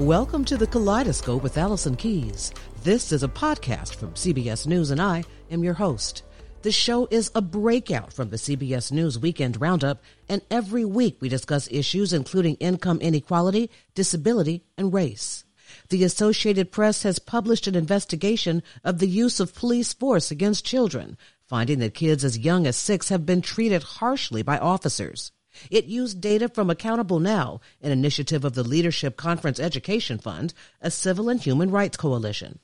Welcome to the Kaleidoscope with Allison Keyes. This is a podcast from CBS News, and I am your host. The show is a breakout from the CBS News Weekend Roundup, and every week we discuss issues including income inequality, disability, and race. The Associated Press has published an investigation of the use of police force against children, finding that kids as young as six have been treated harshly by officers. It used data from Accountable Now, an initiative of the Leadership Conference Education Fund, a civil and human rights coalition.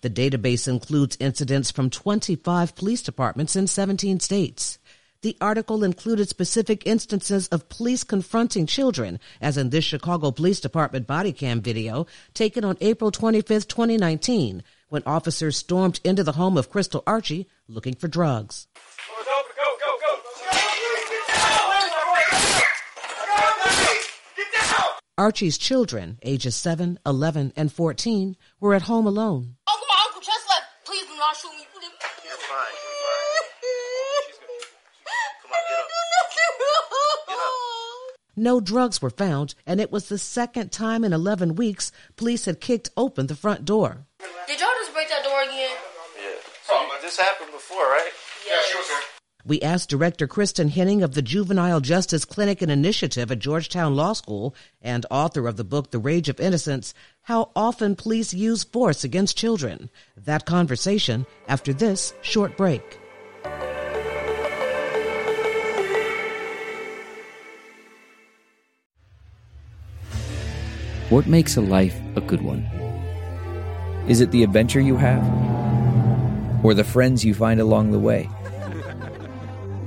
The database includes incidents from 25 police departments in 17 states. The article included specific instances of police confronting children, as in this Chicago Police Department body cam video taken on April 25, 2019, when officers stormed into the home of Crystal Archie looking for drugs. Archie's children, ages 7, 11, and 14, were at home alone. Uncle, my uncle just left. Please do not shoot me. You're fine. You're fine. Come on, get up. Get up. No drugs were found, and it was the second time in 11 weeks police had kicked open the front door. Did y'all just break that door again? Yeah. So this happened before, right? We asked Director Kristin Henning of the Juvenile Justice Clinic and Initiative at Georgetown Law School and author of the book The Rage of Innocence how often police use force against children. That conversation after this short break. What makes a life a good one? Is it the adventure you have? Or the friends you find along the way?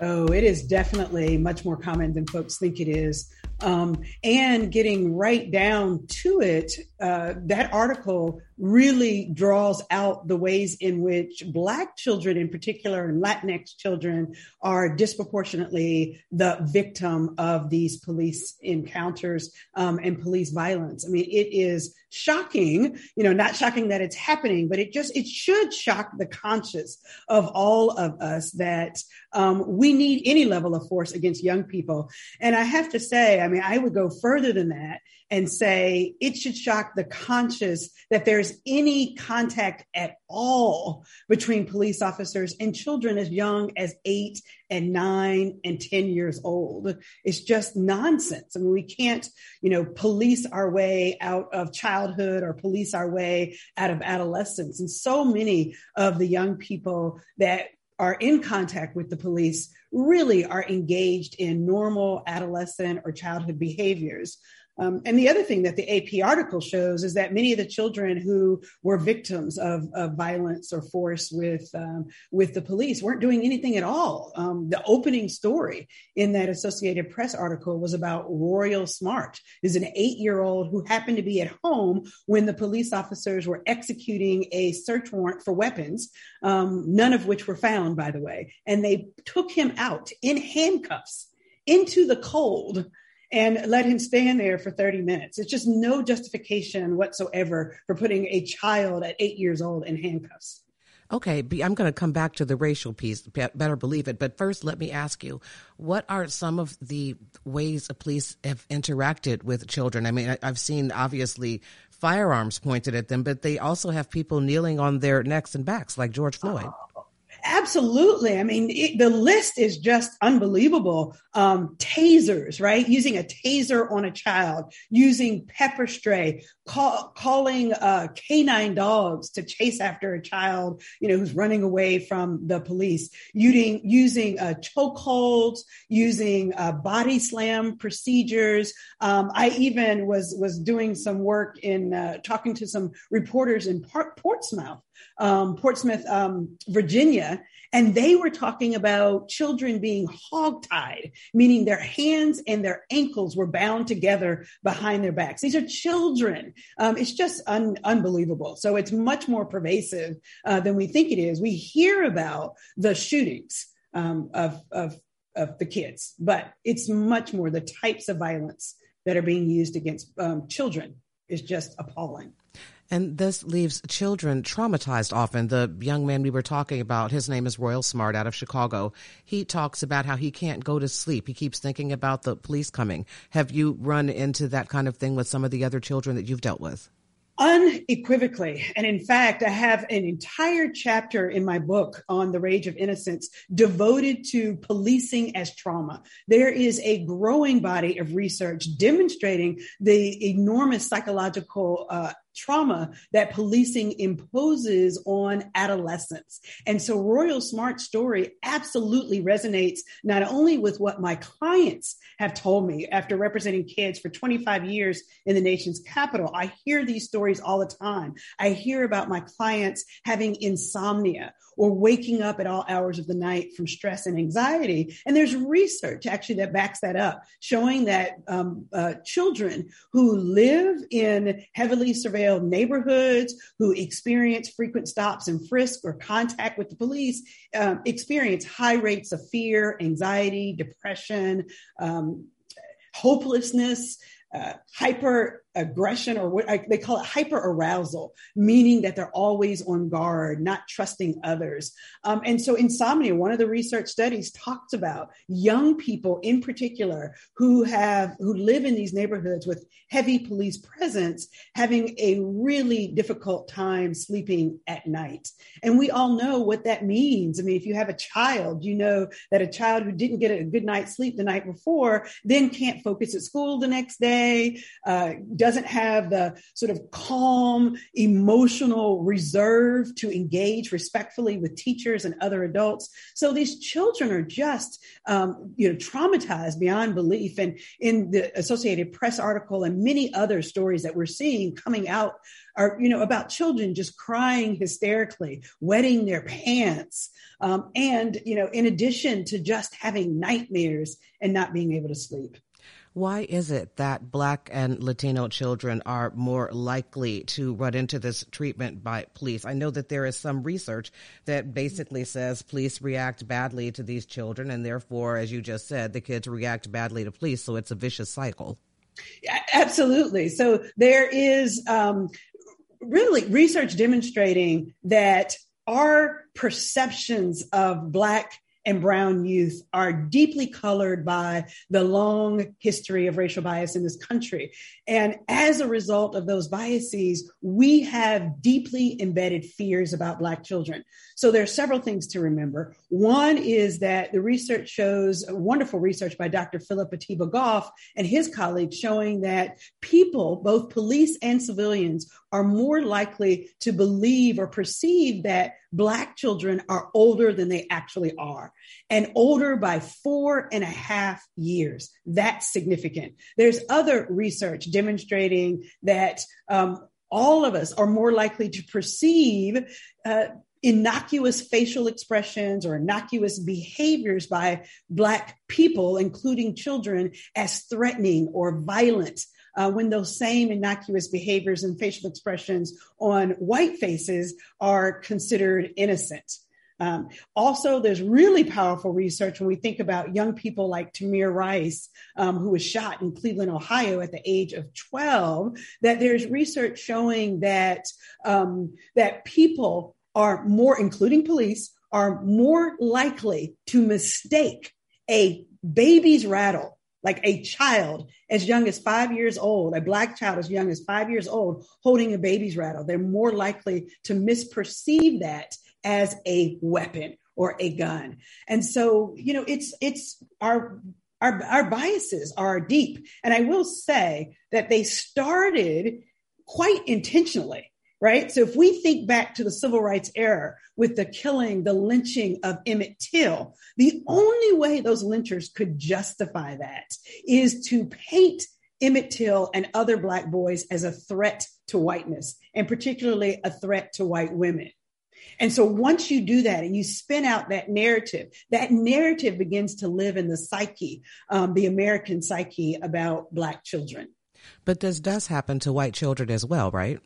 Oh, it is definitely much more common than folks think it is. Um, and getting right down to it, uh, that article really draws out the ways in which Black children, in particular, and Latinx children, are disproportionately the victim of these police encounters um, and police violence. I mean, it is shocking, you know, not shocking that it's happening, but it just, it should shock the conscience of all of us that um, we need any level of force against young people. And I have to say, I mean, I would go further than that and say it should shock the conscience that there's any contact at all between police officers and children as young as eight and nine and 10 years old. It's just nonsense. I mean, we can't, you know, police our way out of childhood or police our way out of adolescence. And so many of the young people that are in contact with the police really are engaged in normal adolescent or childhood behaviors. Um, and the other thing that the AP article shows is that many of the children who were victims of, of violence or force with um, with the police weren't doing anything at all. Um, the opening story in that Associated Press article was about Royal Smart, who's an eight year old who happened to be at home when the police officers were executing a search warrant for weapons, um, none of which were found, by the way, and they took him out in handcuffs into the cold and let him stand there for 30 minutes. It's just no justification whatsoever for putting a child at eight years old in handcuffs. Okay, I'm going to come back to the racial piece, better believe it. But first, let me ask you what are some of the ways police have interacted with children? I mean, I've seen obviously firearms pointed at them, but they also have people kneeling on their necks and backs, like George Floyd. Uh-huh. Absolutely. I mean, it, the list is just unbelievable. Um, tasers, right? Using a taser on a child, using pepper spray, call, calling uh, canine dogs to chase after a child, you know, who's running away from the police, using using uh, chokeholds, using uh, body slam procedures. Um, I even was was doing some work in uh, talking to some reporters in Portsmouth um, Portsmouth, um, Virginia, and they were talking about children being hogtied, meaning their hands and their ankles were bound together behind their backs. These are children. Um, it's just un- unbelievable. So it's much more pervasive uh, than we think it is. We hear about the shootings um, of, of, of the kids, but it's much more the types of violence that are being used against um, children is just appalling. And this leaves children traumatized often. The young man we were talking about, his name is Royal Smart out of Chicago. He talks about how he can't go to sleep. He keeps thinking about the police coming. Have you run into that kind of thing with some of the other children that you've dealt with? Unequivocally. And in fact, I have an entire chapter in my book on the rage of innocence devoted to policing as trauma. There is a growing body of research demonstrating the enormous psychological uh, trauma that policing imposes on adolescents. And so Royal Smart's story absolutely resonates not only with what my clients have told me after representing kids for 25 years in the nation's capital. I hear these stories all the time. I hear about my clients having insomnia or waking up at all hours of the night from stress and anxiety. And there's research actually that backs that up, showing that um, uh, children who live in heavily surveilled neighborhoods, who experience frequent stops and frisk or contact with the police, um, experience high rates of fear, anxiety, depression, um, hopelessness, uh, hyper aggression or what I, they call it hyper arousal, meaning that they're always on guard, not trusting others. Um, and so, insomnia, one of the research studies talks about young people in particular who have who live in these neighborhoods with heavy police presence having a really difficult time sleeping at night. And we all know what that means. I mean, if you have a child, you know that a child who didn't get a good night's sleep the night before then can't focus at school the next day. Uh, doesn't have the sort of calm, emotional reserve to engage respectfully with teachers and other adults. So these children are just, um, you know, traumatized beyond belief. And in the Associated Press article and many other stories that we're seeing coming out are, you know, about children just crying hysterically, wetting their pants. Um, and, you know, in addition to just having nightmares and not being able to sleep. Why is it that Black and Latino children are more likely to run into this treatment by police? I know that there is some research that basically says police react badly to these children, and therefore, as you just said, the kids react badly to police. So it's a vicious cycle. Yeah, absolutely. So there is um, really research demonstrating that our perceptions of Black and brown youth are deeply colored by the long history of racial bias in this country. And as a result of those biases, we have deeply embedded fears about Black children. So there are several things to remember. One is that the research shows wonderful research by Dr. Phillip Atiba Goff and his colleagues showing that people, both police and civilians, are more likely to believe or perceive that Black children are older than they actually are and older by four and a half years. That's significant. There's other research demonstrating that um, all of us are more likely to perceive uh, innocuous facial expressions or innocuous behaviors by Black people, including children, as threatening or violent. Uh, when those same innocuous behaviors and facial expressions on white faces are considered innocent. Um, also, there's really powerful research when we think about young people like Tamir Rice, um, who was shot in Cleveland, Ohio at the age of 12, that there's research showing that, um, that people are more, including police, are more likely to mistake a baby's rattle, like a child as young as five years old, a black child as young as five years old, holding a baby's rattle. They're more likely to misperceive that as a weapon or a gun. And so, you know, it's it's our our, our biases are deep. And I will say that they started quite intentionally, right? So if we think back to the civil rights era with the killing, the lynching of Emmett Till, the only way those lynchers could justify that is to paint Emmett Till and other Black boys as a threat to whiteness, and particularly a threat to white women. And so once you do that and you spin out that narrative, that narrative begins to live in the psyche, um, the American psyche about Black children. But this does happen to white children as well, right?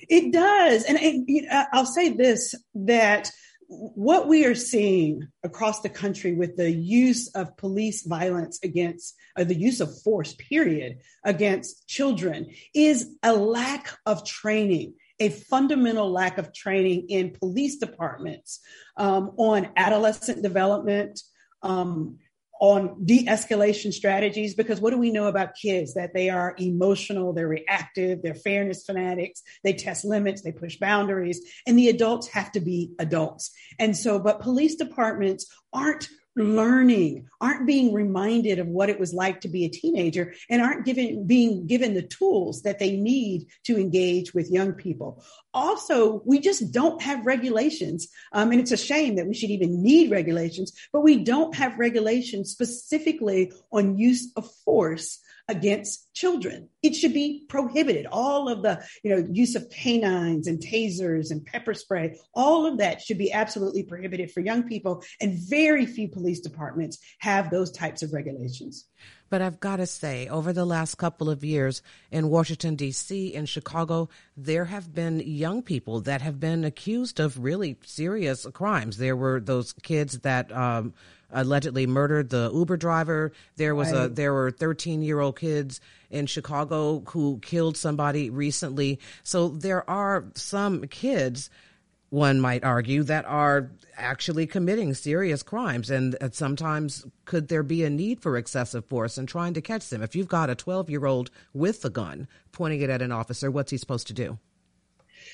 It does. And, and I'll say this that what we are seeing across the country with the use of police violence against, or the use of force, period, against children is a lack of training a fundamental lack of training in police departments um, on adolescent development, um, on de escalation strategies. Because what do we know about kids? That they are emotional, they're reactive, they're fairness fanatics, they test limits, they push boundaries, and the adults have to be adults. And so, but police departments aren't learning, aren't being reminded of what it was like to be a teenager, and aren't given being given the tools that they need to engage with young people. Also, we just don't have regulations, um, and it's a shame that we should even need regulations, but we don't have regulations specifically on use of force against children. It should be prohibited. All of the, you know, use of canines and tasers and pepper spray, all of that should be absolutely prohibited for young people. And very few police departments have those types of regulations. But I've got to say, over the last couple of years in Washington, D.C., in Chicago, there have been young people that have been accused of really serious crimes. There were those kids that um, allegedly murdered the Uber driver. There was right. a there were 13 year old kids in Chicago who killed somebody recently. So there are some kids one might argue, that are actually committing serious crimes. And sometimes could there be a need for excessive force in trying to catch them? If you've got a 12 year old with a gun pointing it at an officer, what's he supposed to do?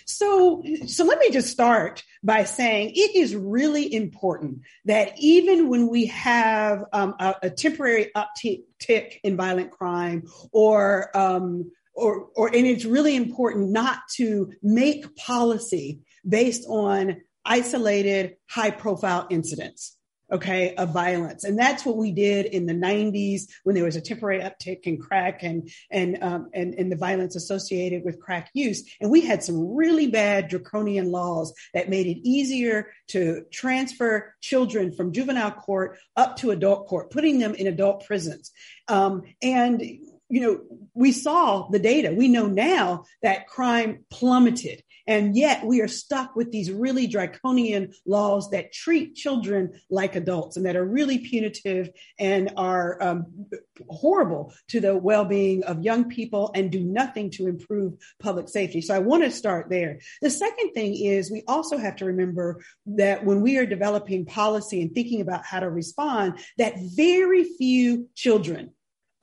So, so let me just start by saying it is really important that even when we have um, a, a, temporary uptick in violent crime or um, or, or and it's really important not to make policy based on isolated high profile incidents okay, of violence. And that's what we did in the 90s when there was a temporary uptick in crack and, and, um, and, and the violence associated with crack use. And we had some really bad draconian laws that made it easier to transfer children from juvenile court up to adult court, putting them in adult prisons. Um, and you know, we saw the data. We know now that crime plummeted. And yet we are stuck with these really draconian laws that treat children like adults and that are really punitive and are um, horrible to the well being of young people and do nothing to improve public safety. So I want to start there. The second thing is we also have to remember that when we are developing policy and thinking about how to respond, that very few children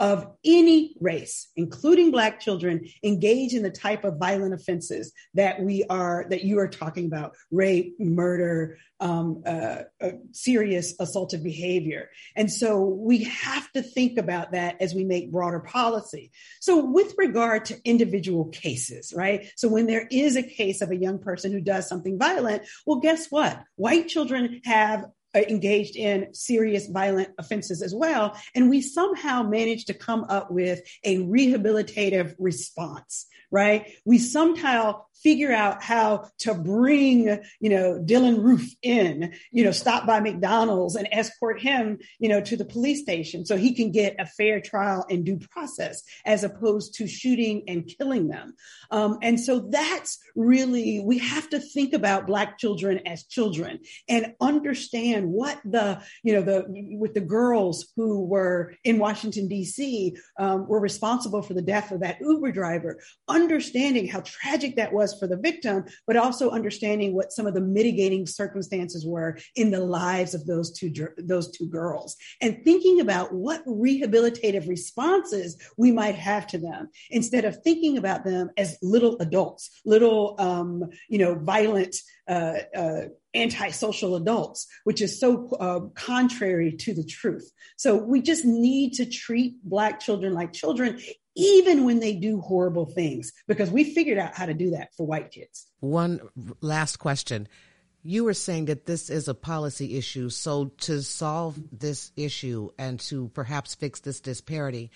of any race, including Black children, engage in the type of violent offenses that we are that you are talking about: rape, murder, um, uh, uh, serious assaultive behavior. And so we have to think about that as we make broader policy. So, with regard to individual cases, right? So, when there is a case of a young person who does something violent, well, guess what? White children have Uh, engaged in serious violent offenses as well. And we somehow managed to come up with a rehabilitative response, right? We somehow figure out how to bring, you know, Dylann Roof in, you know, stop by McDonald's and escort him, you know, to the police station so he can get a fair trial and due process as opposed to shooting and killing them. Um, and so that's really, we have to think about Black children as children and understand what the, you know, the, with the girls who were in Washington, D.C., um, were responsible for the death of that Uber driver, understanding how tragic that was for the victim, but also understanding what some of the mitigating circumstances were in the lives of those two those two girls, and thinking about what rehabilitative responses we might have to them instead of thinking about them as little adults, little um, you know violent. Uh, uh, antisocial adults, which is so uh, contrary to the truth. So we just need to treat Black children like children, even when they do horrible things, because we figured out how to do that for white kids. One last question. You were saying that this is a policy issue. So, to solve this issue and to perhaps fix this disparity,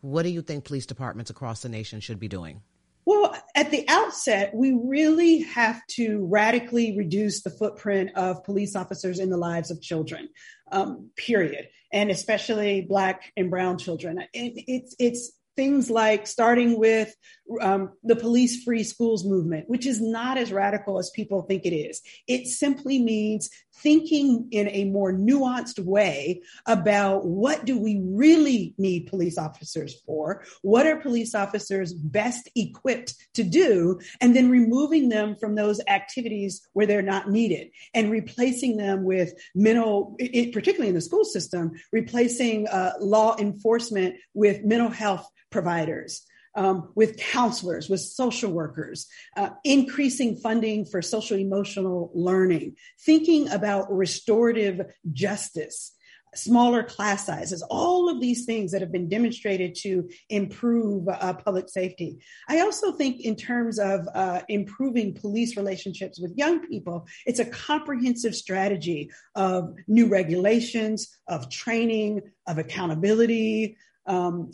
what do you think police departments across the nation should be doing? Well, at the outset, we really have to radically reduce the footprint of police officers in the lives of children, um, period, and especially Black and Brown children. It, it's it's things like starting with um, the police free schools movement, which is not as radical as people think it is. It simply means thinking in a more nuanced way about what do we really need police officers for? What are police officers best equipped to do? And then removing them from those activities where they're not needed and replacing them with mental, it, particularly in the school system, replacing uh, law enforcement with mental health providers, um, with counselors, with social workers, uh, increasing funding for social emotional learning, thinking about restorative justice, smaller class sizes, all of these things that have been demonstrated to improve uh, public safety. I also think, in terms of uh, improving police relationships with young people, it's a comprehensive strategy of new regulations, of training, of accountability. Um,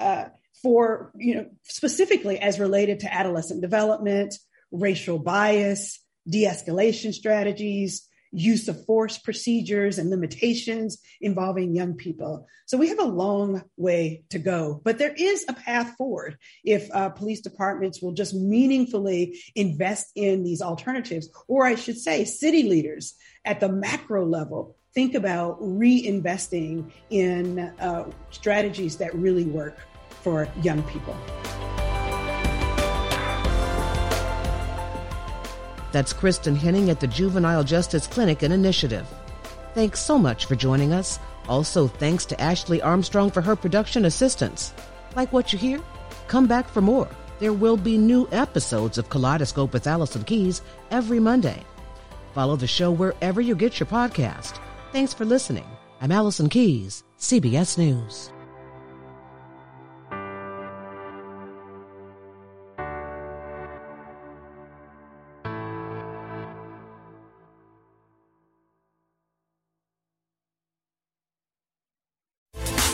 uh, for, you know, specifically as related to adolescent development, racial bias, de escalation strategies, use of force procedures and limitations involving young people. So we have a long way to go, but there is a path forward if uh, police departments will just meaningfully invest in these alternatives, or I should say, city leaders at the macro level think about reinvesting in uh, strategies that really work for young people. That's Kristin Henning at the Juvenile Justice Clinic and Initiative. Thanks so much for joining us. Also, thanks to Ashley Armstrong for her production assistance. Like what you hear? Come back for more. There will be new episodes of Kaleidoscope with Allison Keyes every Monday. Follow the show wherever you get your podcast. Thanks for listening. I'm Allison Keyes, CBS News.